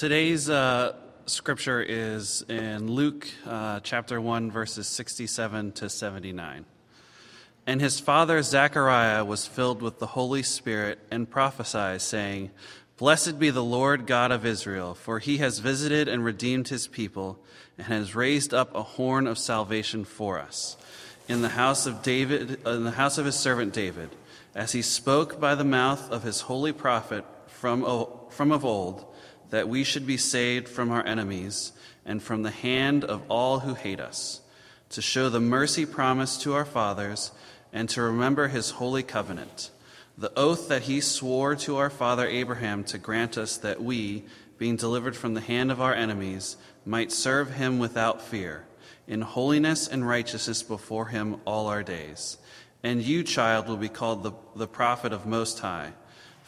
Today's uh, scripture is in Luke uh, chapter 1, verses 67 to 79. And his father Zechariah was filled with the Holy Spirit and prophesied, saying, Blessed be the Lord God of Israel, for he has visited and redeemed his people, and has raised up a horn of salvation for us in the house of David, in the house of his servant David, as he spoke by the mouth of his holy prophet from, from of old that we should be saved from our enemies and from the hand of all who hate us, to show the mercy promised to our fathers, and to remember his holy covenant, the oath that he swore to our father Abraham to grant us that we, being delivered from the hand of our enemies, might serve him without fear, in holiness and righteousness before him all our days. And you, child, will be called the, the prophet of Most High.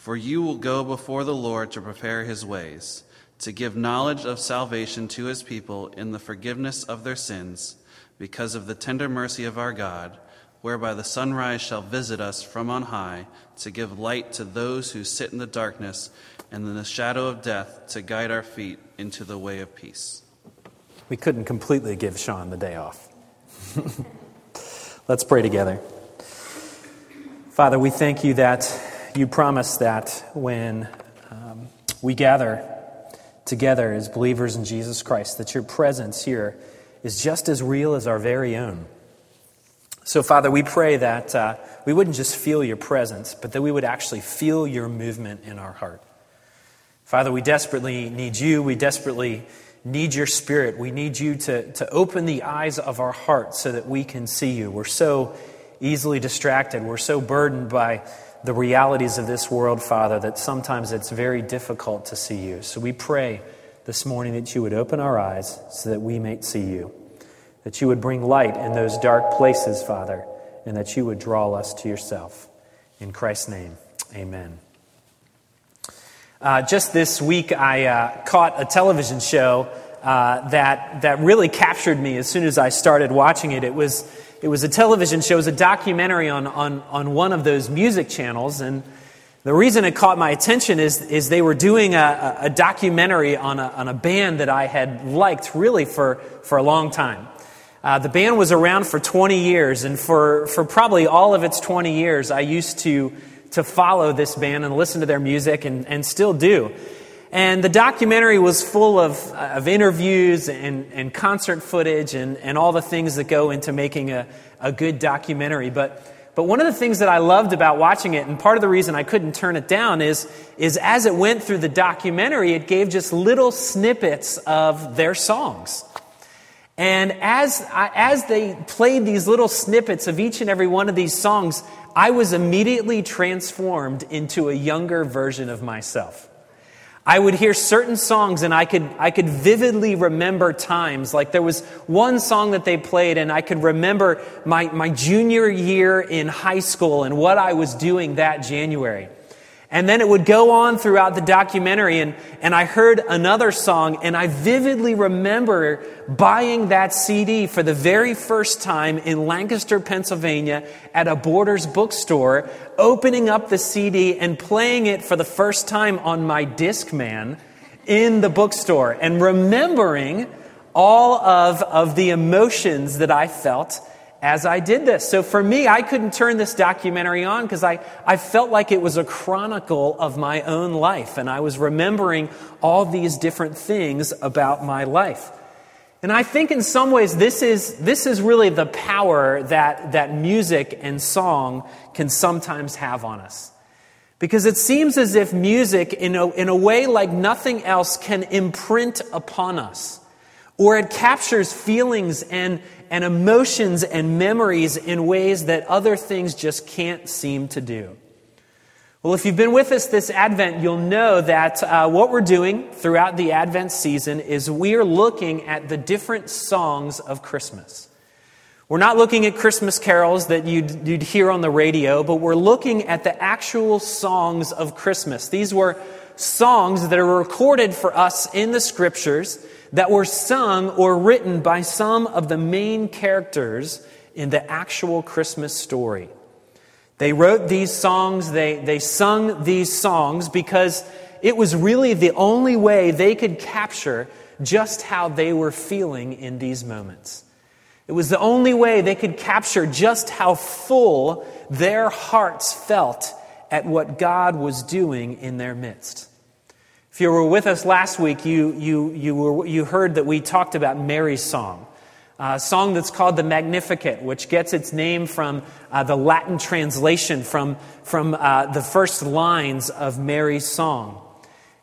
For you will go before the Lord to prepare his ways, to give knowledge of salvation to his people in the forgiveness of their sins, because of the tender mercy of our God, whereby the sunrise shall visit us from on high, to give light to those who sit in the darkness and in the shadow of death, to guide our feet into the way of peace. We couldn't completely give Sean the day off. Let's pray together. Father, we thank you that you promise that when um, we gather together as believers in Jesus Christ, that your presence here is just as real as our very own. So, Father, we pray that uh, we wouldn't just feel your presence, but that we would actually feel your movement in our heart. Father, we desperately need you. We desperately need your spirit. We need you to, to open the eyes of our heart so that we can see you. We're so easily distracted. We're so burdened by the realities of this world, Father, that sometimes it's very difficult to see you. So we pray this morning that you would open our eyes so that we may see you, that you would bring light in those dark places, Father, and that you would draw us to yourself. In Christ's name, amen. Uh, just this week, I uh, caught a television show uh, that, that really captured me as soon as I started watching it. It was it was a television show, it was a documentary on, on, on one of those music channels. And the reason it caught my attention is, is they were doing a, a documentary on a, on a band that I had liked really for, for a long time. Uh, the band was around for 20 years, and for, for probably all of its 20 years, I used to, to follow this band and listen to their music and, and still do. And the documentary was full of, of interviews and, and concert footage and, and all the things that go into making a, a good documentary. But, but one of the things that I loved about watching it, and part of the reason I couldn't turn it down, is, is as it went through the documentary, it gave just little snippets of their songs. And as, as they played these little snippets of each and every one of these songs, I was immediately transformed into a younger version of myself. I would hear certain songs and I could, I could vividly remember times. Like there was one song that they played and I could remember my, my junior year in high school and what I was doing that January. And then it would go on throughout the documentary, and, and I heard another song, and I vividly remember buying that CD for the very first time in Lancaster, Pennsylvania, at a Borders bookstore, opening up the CD and playing it for the first time on my Discman in the bookstore, and remembering all of, of the emotions that I felt as I did this. So for me, I couldn't turn this documentary on because I, I felt like it was a chronicle of my own life. And I was remembering all these different things about my life. And I think in some ways this is, this is really the power that, that music and song can sometimes have on us. Because it seems as if music, in a, in a way like nothing else, can imprint upon us. Or it captures feelings and, and emotions and memories in ways that other things just can't seem to do. Well, if you've been with us this Advent, you'll know that uh, what we're doing throughout the Advent season is we're looking at the different songs of Christmas. We're not looking at Christmas carols that you'd, you'd hear on the radio, but we're looking at the actual songs of Christmas. These were songs that are recorded for us in the scriptures that were sung or written by some of the main characters in the actual Christmas story. They wrote these songs, they, they sung these songs because it was really the only way they could capture just how they were feeling in these moments. It was the only way they could capture just how full their hearts felt at what God was doing in their midst. If you were with us last week, you, you, you, were, you heard that we talked about Mary's song, a song that's called the Magnificat, which gets its name from uh, the Latin translation from, from uh, the first lines of Mary's song.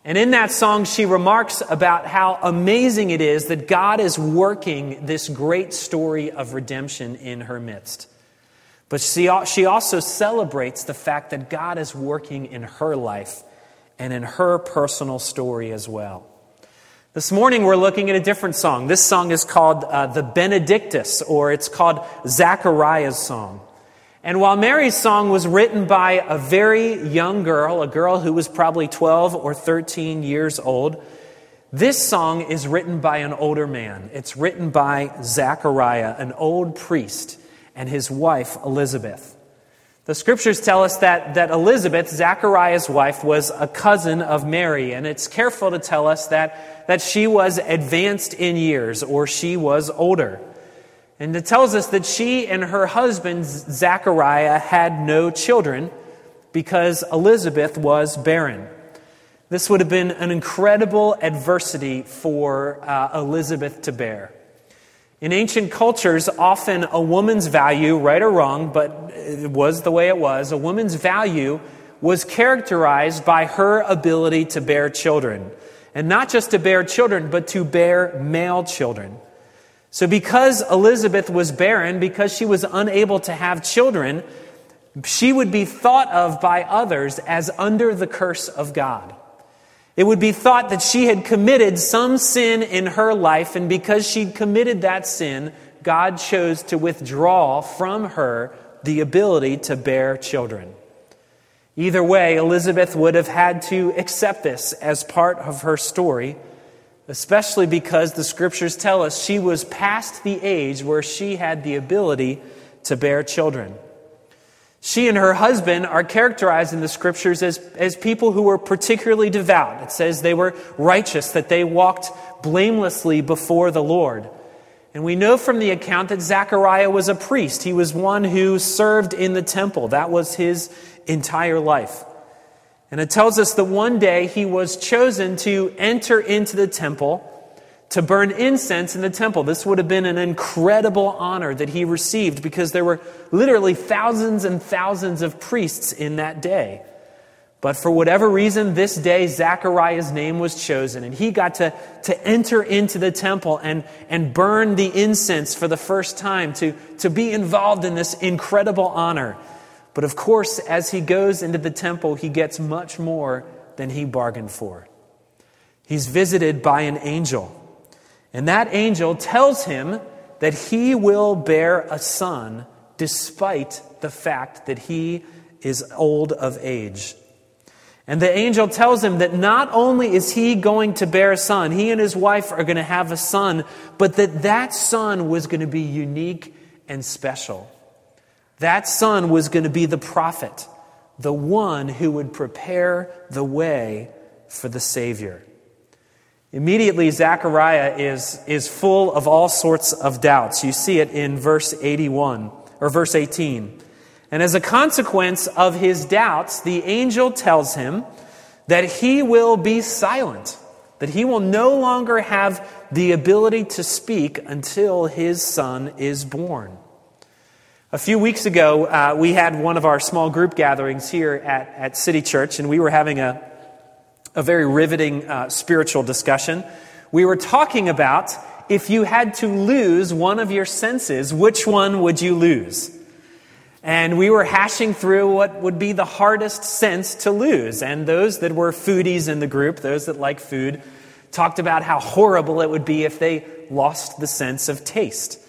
And in that song, she remarks about how amazing it is that God is working this great story of redemption in her midst. But she, she also celebrates the fact that God is working in her life and in her personal story as well. This morning, we're looking at a different song. This song is called uh, the Benedictus, or it's called Zachariah's song. And while Mary's song was written by a very young girl, a girl who was probably 12 or 13 years old, this song is written by an older man. It's written by Zachariah, an old priest, and his wife, Elizabeth. The scriptures tell us that, that Elizabeth, Zachariah's wife, was a cousin of Mary, and it's careful to tell us that, that she was advanced in years or she was older. And it tells us that she and her husband, Zachariah, had no children because Elizabeth was barren. This would have been an incredible adversity for uh, Elizabeth to bear. In ancient cultures, often a woman's value, right or wrong, but it was the way it was, a woman's value was characterized by her ability to bear children. And not just to bear children, but to bear male children. So, because Elizabeth was barren, because she was unable to have children, she would be thought of by others as under the curse of God. It would be thought that she had committed some sin in her life, and because she'd committed that sin, God chose to withdraw from her the ability to bear children. Either way, Elizabeth would have had to accept this as part of her story especially because the scriptures tell us she was past the age where she had the ability to bear children. She and her husband are characterized in the scriptures as, as people who were particularly devout. It says they were righteous, that they walked blamelessly before the Lord. And we know from the account that Zechariah was a priest. He was one who served in the temple. That was his entire life. And it tells us that one day he was chosen to enter into the temple to burn incense in the temple. This would have been an incredible honor that he received because there were literally thousands and thousands of priests in that day. But for whatever reason, this day Zechariah's name was chosen, and he got to, to enter into the temple and, and burn the incense for the first time, to, to be involved in this incredible honor. But of course, as he goes into the temple, he gets much more than he bargained for. He's visited by an angel, and that angel tells him that he will bear a son despite the fact that he is old of age. And the angel tells him that not only is he going to bear a son, he and his wife are going to have a son, but that that son was going to be unique and special. That son was going to be the prophet, the one who would prepare the way for the Savior. Immediately, Zechariah is, is full of all sorts of doubts. You see it in verse 81 or verse 18. And as a consequence of his doubts, the angel tells him that he will be silent, that he will no longer have the ability to speak until his son is born. A few weeks ago, uh, we had one of our small group gatherings here at, at City Church, and we were having a, a very riveting uh, spiritual discussion. We were talking about if you had to lose one of your senses, which one would you lose? And we were hashing through what would be the hardest sense to lose. And those that were foodies in the group, those that like food, talked about how horrible it would be if they lost the sense of taste.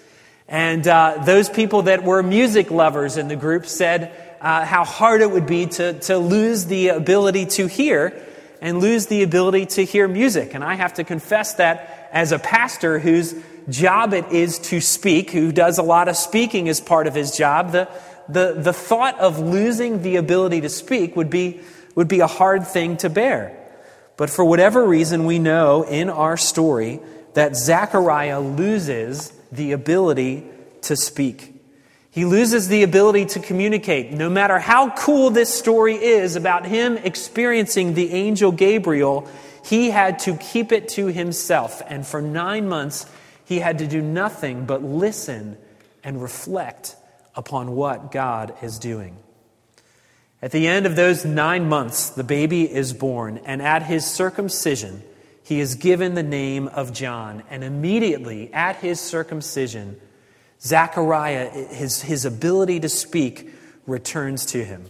And uh, those people that were music lovers in the group said uh, how hard it would be to, to lose the ability to hear and lose the ability to hear music. And I have to confess that as a pastor whose job it is to speak, who does a lot of speaking as part of his job, the, the, the thought of losing the ability to speak would be, would be a hard thing to bear. But for whatever reason, we know in our story that Zechariah loses the ability to speak. He loses the ability to communicate. No matter how cool this story is about him experiencing the angel Gabriel, he had to keep it to himself. And for nine months, he had to do nothing but listen and reflect upon what God is doing. At the end of those nine months, the baby is born, and at his circumcision, he is given the name of John. And immediately at his circumcision, Zechariah, his, his ability to speak, returns to him.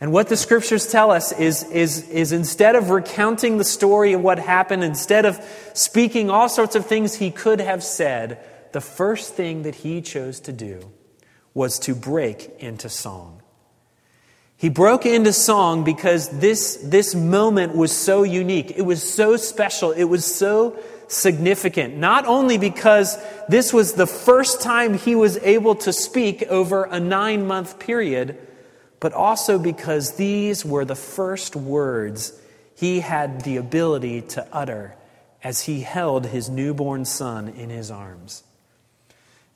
And what the scriptures tell us is, is, is instead of recounting the story of what happened, instead of speaking all sorts of things he could have said, the first thing that he chose to do was to break into song. He broke into song because this, this moment was so unique. It was so special. It was so significant, not only because this was the first time he was able to speak over a nine month period, but also because these were the first words he had the ability to utter as he held his newborn son in his arms.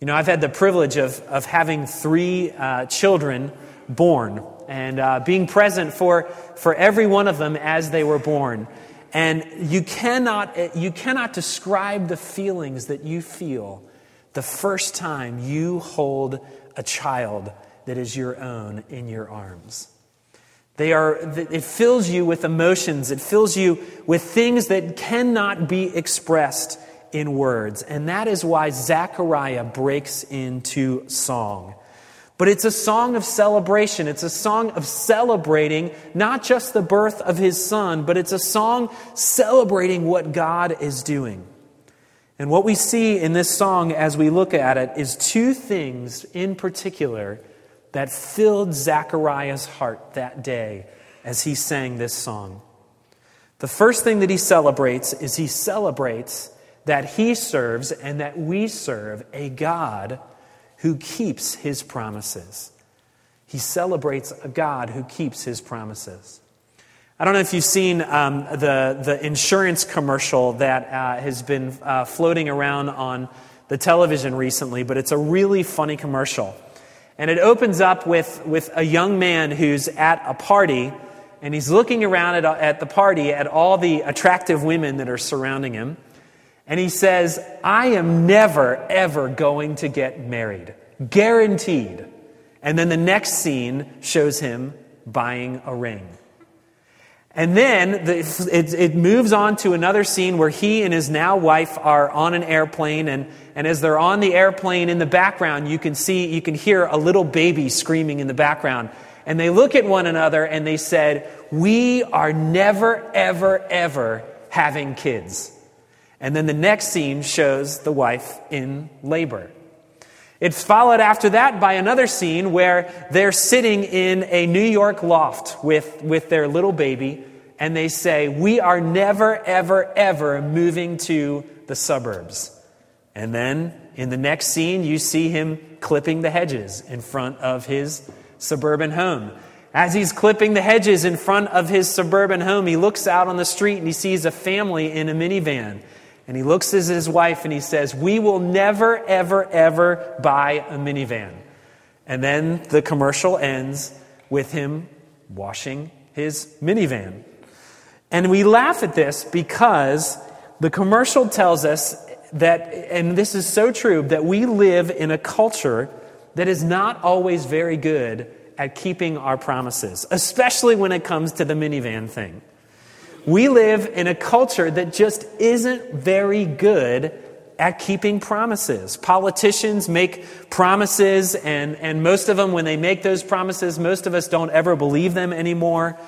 You know, I've had the privilege of, of having three uh, children born and uh, being present for, for every one of them as they were born. And you cannot, you cannot describe the feelings that you feel the first time you hold a child that is your own in your arms. They are, it fills you with emotions. It fills you with things that cannot be expressed in words. And that is why Zechariah breaks into song. But it's a song of celebration. It's a song of celebrating not just the birth of his son, but it's a song celebrating what God is doing. And what we see in this song as we look at it is two things in particular that filled Zechariah's heart that day as he sang this song. The first thing that he celebrates is he celebrates that he serves and that we serve a God who keeps his promises. He celebrates a God who keeps his promises. I don't know if you've seen um, the, the insurance commercial that uh, has been uh, floating around on the television recently, but it's a really funny commercial. And it opens up with, with a young man who's at a party, and he's looking around at, at the party at all the attractive women that are surrounding him. And he says, I am never, ever going to get married. Guaranteed. And then the next scene shows him buying a ring. And then the, it, it, moves on to another scene where he and his now wife are on an airplane. And, and as they're on the airplane in the background, you can see, you can hear a little baby screaming in the background. And they look at one another and they said, We are never, ever, ever having kids. And then the next scene shows the wife in labor. It's followed after that by another scene where they're sitting in a New York loft with, with their little baby, and they say, We are never, ever, ever moving to the suburbs. And then in the next scene, you see him clipping the hedges in front of his suburban home. As he's clipping the hedges in front of his suburban home, he looks out on the street and he sees a family in a minivan. And he looks at his wife and he says, We will never, ever, ever buy a minivan. And then the commercial ends with him washing his minivan. And we laugh at this because the commercial tells us that, and this is so true, that we live in a culture that is not always very good at keeping our promises, especially when it comes to the minivan thing. We live in a culture that just isn't very good at keeping promises. Politicians make promises, and, and most of them, when they make those promises, most of us don't ever believe them anymore.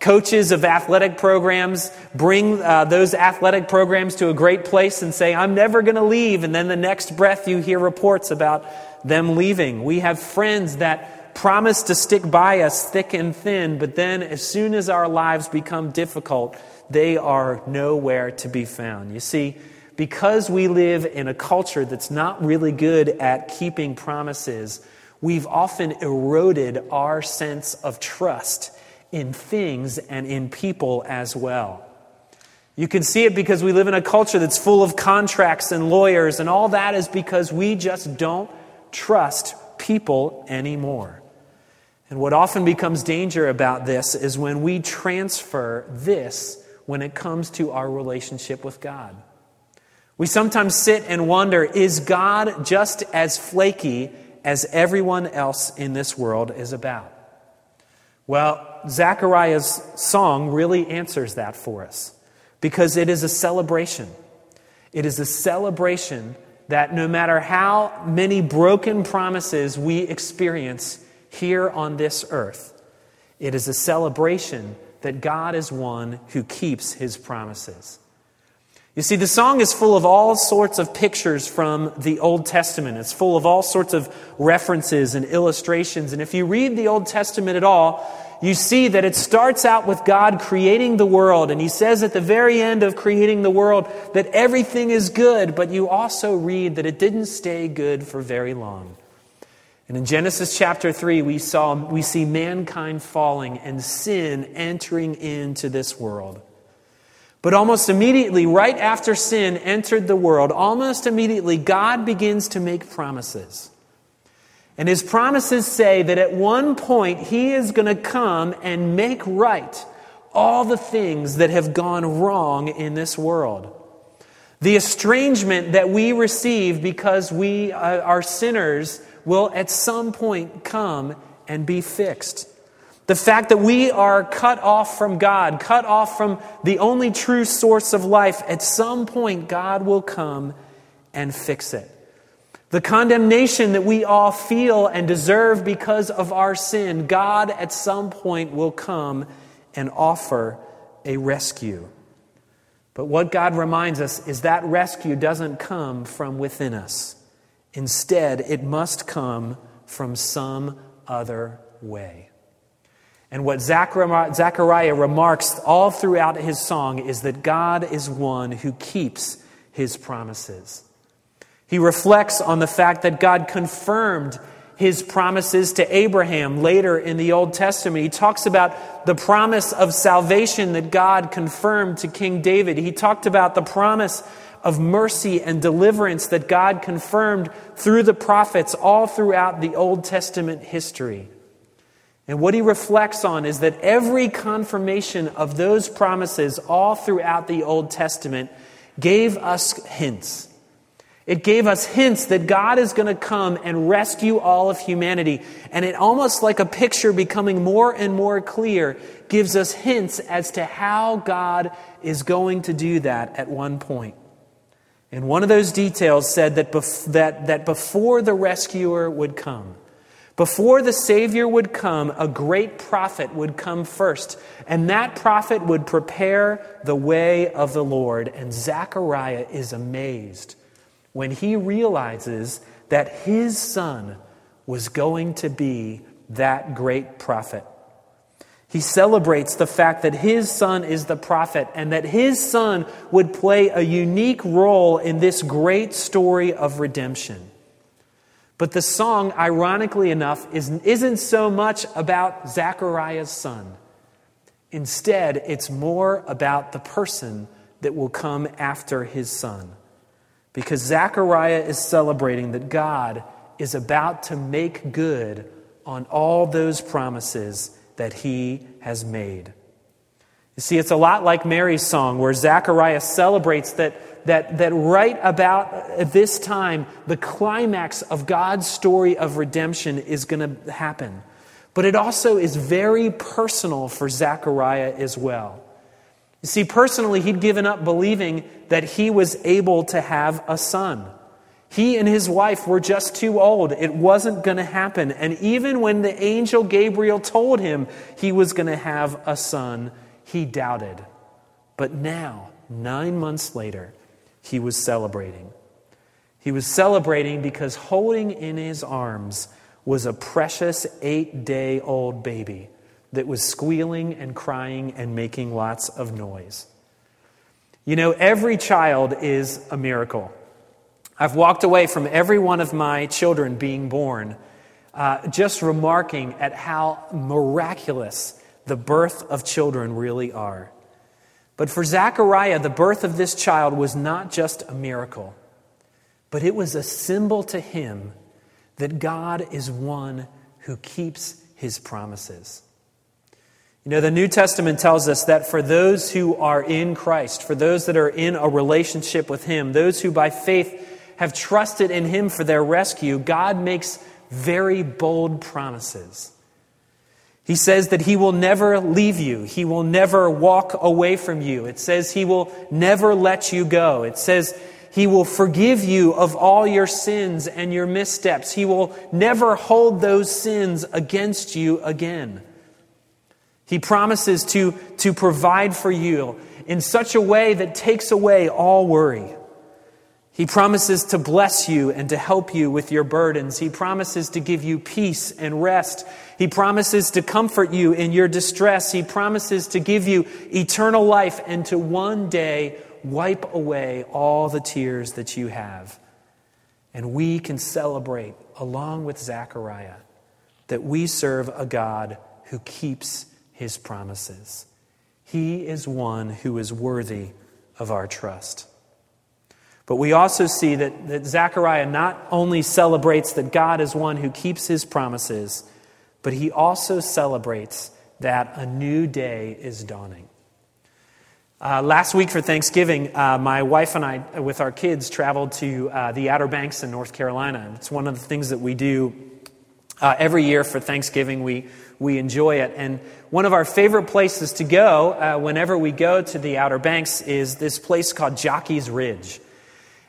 Coaches of athletic programs bring uh, those athletic programs to a great place and say, I'm never going to leave. And then the next breath, you hear reports about them leaving. We have friends that promise to stick by us thick and thin, but then as soon as our lives become difficult, they are nowhere to be found. You see, because we live in a culture that's not really good at keeping promises, we've often eroded our sense of trust in things and in people as well. You can see it because we live in a culture that's full of contracts and lawyers, and all that is because we just don't trust people anymore. And what often becomes danger about this is when we transfer this when it comes to our relationship with God. We sometimes sit and wonder is God just as flaky as everyone else in this world is about? Well, Zechariah's song really answers that for us because it is a celebration. It is a celebration that no matter how many broken promises we experience here on this earth, it is a celebration that God is one who keeps his promises. You see, the song is full of all sorts of pictures from the Old Testament. It's full of all sorts of references and illustrations. And if you read the Old Testament at all, you see that it starts out with God creating the world. And he says at the very end of creating the world that everything is good, but you also read that it didn't stay good for very long. And in Genesis chapter 3, we, saw, we see mankind falling and sin entering into this world. But almost immediately, right after sin entered the world, almost immediately, God begins to make promises. And his promises say that at one point, he is going to come and make right all the things that have gone wrong in this world. The estrangement that we receive because we uh, are sinners will at some point come and be fixed. The fact that we are cut off from God, cut off from the only true source of life, at some point God will come and fix it. The condemnation that we all feel and deserve because of our sin, God at some point will come and offer a rescue. But what God reminds us is that rescue doesn't come from within us. Instead, it must come from some other way. And what Zechariah remarks all throughout his song is that God is one who keeps his promises. He reflects on the fact that God confirmed his promises to Abraham later in the Old Testament. He talks about the promise of salvation that God confirmed to King David. He talked about the promise of mercy and deliverance that God confirmed through the prophets all throughout the Old Testament history. And what he reflects on is that every confirmation of those promises all throughout the Old Testament gave us hints. It gave us hints that God is going to come and rescue all of humanity. And it almost like a picture becoming more and more clear gives us hints as to how God is going to do that at one point. And one of those details said that, bef- that, that before the rescuer would come, before the Savior would come, a great prophet would come first, and that prophet would prepare the way of the Lord. And Zechariah is amazed when he realizes that his son was going to be that great prophet. He celebrates the fact that his son is the prophet and that his son would play a unique role in this great story of redemption. But the song, ironically enough, is, isn't so much about Zechariah's son. Instead, it's more about the person that will come after his son. Because Zechariah is celebrating that God is about to make good on all those promises that he has made. You see, it's a lot like Mary's song, where Zechariah celebrates that that, that right about this time, the climax of God's story of redemption is going to happen. But it also is very personal for Zechariah as well. You see, personally, he'd given up believing that he was able to have a son. He and his wife were just too old. It wasn't going to happen. And even when the angel Gabriel told him he was going to have a son, he doubted. But now, nine months later, he was celebrating. He was celebrating because holding in his arms was a precious eight day old baby that was squealing and crying and making lots of noise. You know, every child is a miracle. I've walked away from every one of my children being born uh, just remarking at how miraculous the birth of children really are. But for Zechariah, the birth of this child was not just a miracle, but it was a symbol to him that God is one who keeps his promises. You know, the New Testament tells us that for those who are in Christ, for those that are in a relationship with Him, those who by faith have trusted in Him for their rescue, God makes very bold promises. He says that He will never leave you. He will never walk away from you. It says He will never let you go. It says He will forgive you of all your sins and your missteps. He will never hold those sins against you again. He promises to, to provide for you in such a way that takes away all worry. He promises to bless you and to help you with your burdens. He promises to give you peace and rest. He promises to comfort you in your distress. He promises to give you eternal life and to one day wipe away all the tears that you have. And we can celebrate, along with Zechariah, that we serve a God who keeps his promises. He is one who is worthy of our trust. But we also see that, that Zechariah not only celebrates that God is one who keeps his promises, but he also celebrates that a new day is dawning. Uh, last week for Thanksgiving, uh, my wife and I, with our kids, traveled to uh, the Outer Banks in North Carolina. It's one of the things that we do uh, every year for Thanksgiving. We we enjoy it. And one of our favorite places to go uh, whenever we go to the Outer Banks is this place called Jockey's Ridge.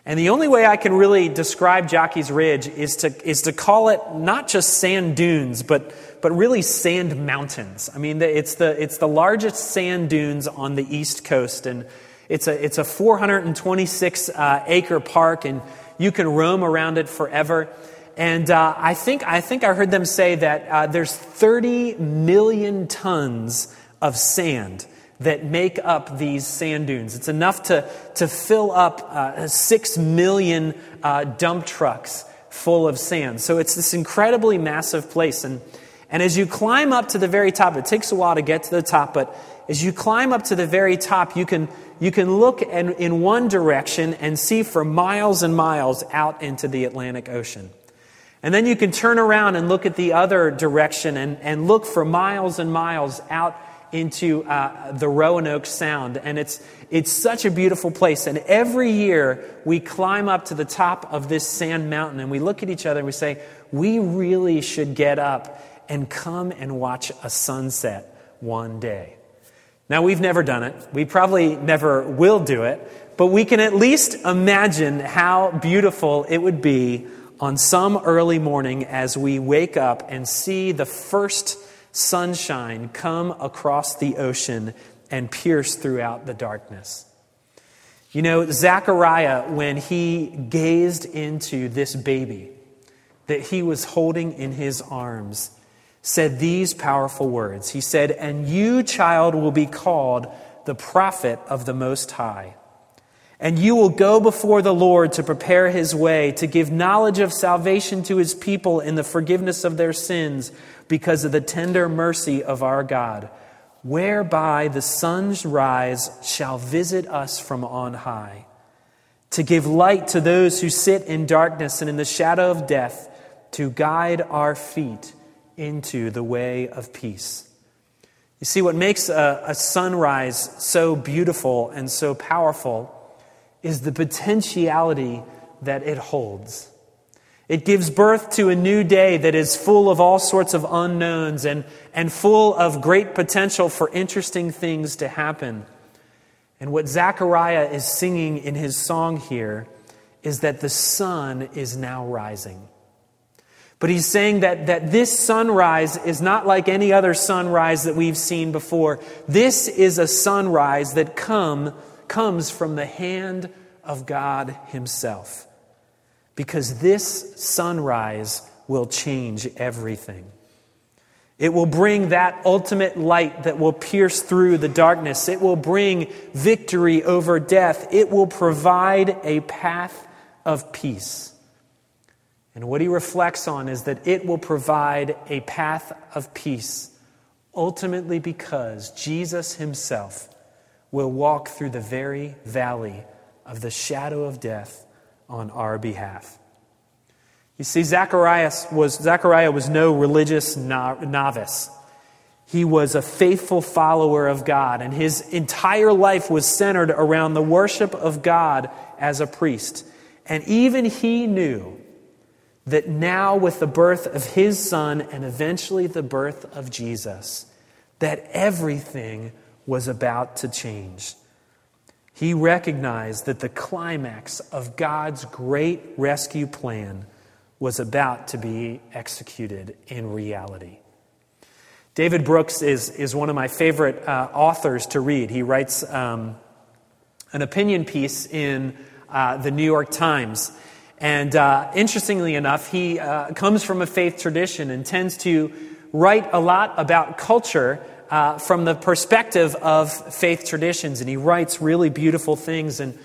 And the only way I can really describe Jockey's Ridge is to, is to call it not just sand dunes, but, but really sand mountains. I mean, it's the, it's the largest sand dunes on the East Coast. And it's a, it's a 426 uh, acre park, and you can roam around it forever. And uh, I, think, I think I heard them say that uh, there's 30 million tons of sand that make up these sand dunes. It's enough to, to fill up uh, 6 million uh, dump trucks full of sand. So it's this incredibly massive place. And, and as you climb up to the very top, it takes a while to get to the top, but as you climb up to the very top, you can, you can look in, in one direction and see for miles and miles out into the Atlantic Ocean. And then you can turn around and look at the other direction and, and look for miles and miles out into uh, the Roanoke Sound. And it's, it's such a beautiful place. And every year we climb up to the top of this sand mountain and we look at each other and we say, we really should get up and come and watch a sunset one day. Now, we've never done it. We probably never will do it. But we can at least imagine how beautiful it would be on some early morning as we wake up and see the first sunshine come across the ocean and pierce throughout the darkness. You know, Zechariah, when he gazed into this baby that he was holding in his arms, said these powerful words. He said, And you, child, will be called the prophet of the Most High. And you will go before the Lord to prepare his way, to give knowledge of salvation to his people in the forgiveness of their sins, because of the tender mercy of our God, whereby the sun's rise shall visit us from on high, to give light to those who sit in darkness and in the shadow of death, to guide our feet into the way of peace. You see, what makes a, a sunrise so beautiful and so powerful is the potentiality that it holds. It gives birth to a new day that is full of all sorts of unknowns and, and full of great potential for interesting things to happen. And what Zechariah is singing in his song here is that the sun is now rising. But he's saying that, that this sunrise is not like any other sunrise that we've seen before. This is a sunrise that come comes from the hand of God Himself. Because this sunrise will change everything. It will bring that ultimate light that will pierce through the darkness. It will bring victory over death. It will provide a path of peace. And what he reflects on is that it will provide a path of peace, ultimately because Jesus himself will walk through the very valley of the shadow of death on our behalf. You see, Zacharias was, Zechariah was no religious novice. He was a faithful follower of God, and his entire life was centered around the worship of God as a priest. And even he knew that now, with the birth of his son and eventually the birth of Jesus, that everything was about to change. He recognized that the climax of God's great rescue plan was about to be executed in reality. David Brooks is, is one of my favorite uh, authors to read. He writes um, an opinion piece in uh, the New York Times. And uh, interestingly enough, he uh, comes from a faith tradition and tends to write a lot about culture uh, from the perspective of faith traditions. And he writes really beautiful things. And,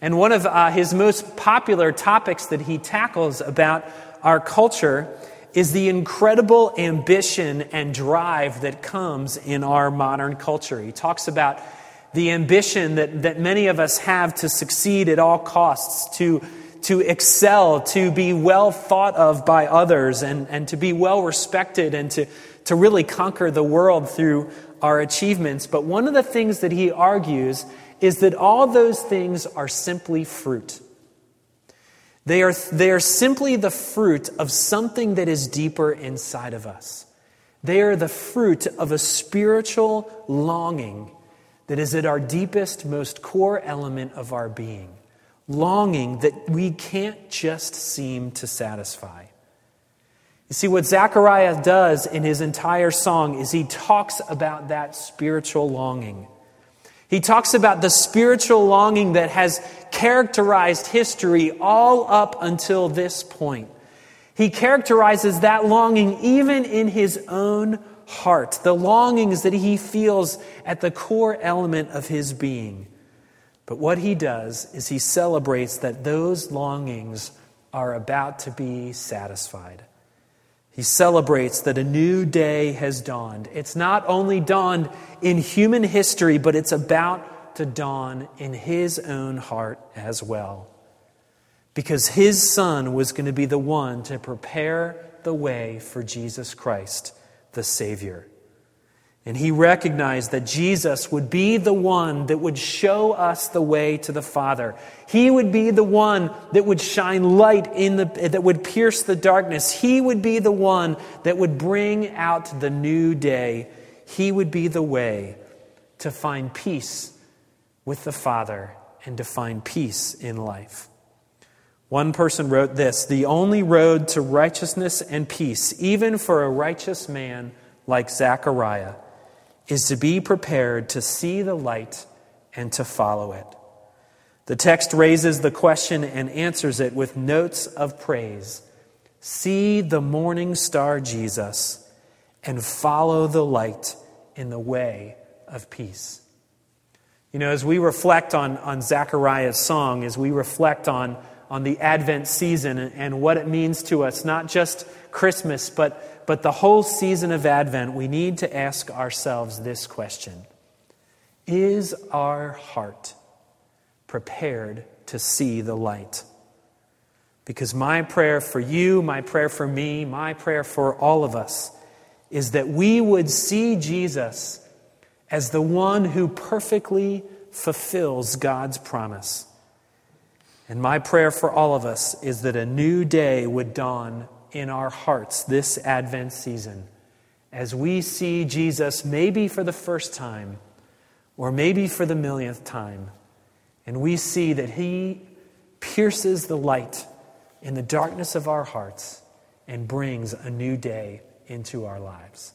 and one of uh, his most popular topics that he tackles about our culture is the incredible ambition and drive that comes in our modern culture. He talks about the ambition that, that many of us have to succeed at all costs, to, to excel, to be well thought of by others, and, and to be well respected, and to, to really conquer the world through our achievements. But one of the things that he argues is that all those things are simply fruit. They are, they are simply the fruit of something that is deeper inside of us. They are the fruit of a spiritual longing that is at our deepest, most core element of our being. Longing that we can't just seem to satisfy. You see, what Zechariah does in his entire song is he talks about that spiritual longing. He talks about the spiritual longing that has characterized history all up until this point. He characterizes that longing even in his own heart, the longings that he feels at the core element of his being. But what he does is he celebrates that those longings are about to be satisfied. He celebrates that a new day has dawned. It's not only dawned in human history, but it's about to dawn in his own heart as well. Because his son was going to be the one to prepare the way for Jesus Christ, the Savior. And he recognized that Jesus would be the one that would show us the way to the Father. He would be the one that would shine light in the, that would pierce the darkness. He would be the one that would bring out the new day. He would be the way to find peace with the Father and to find peace in life. One person wrote this The only road to righteousness and peace, even for a righteous man like Zechariah, is to be prepared to see the light and to follow it. The text raises the question and answers it with notes of praise. See the morning star, Jesus, and follow the light in the way of peace. You know, as we reflect on, on Zechariah's song, as we reflect on, on the Advent season and, and what it means to us, not just Christmas, but but the whole season of Advent, we need to ask ourselves this question Is our heart prepared to see the light? Because my prayer for you, my prayer for me, my prayer for all of us is that we would see Jesus as the one who perfectly fulfills God's promise. And my prayer for all of us is that a new day would dawn in our hearts this Advent season as we see Jesus, maybe for the first time, or maybe for the millionth time, and we see that He pierces the light in the darkness of our hearts and brings a new day into our lives.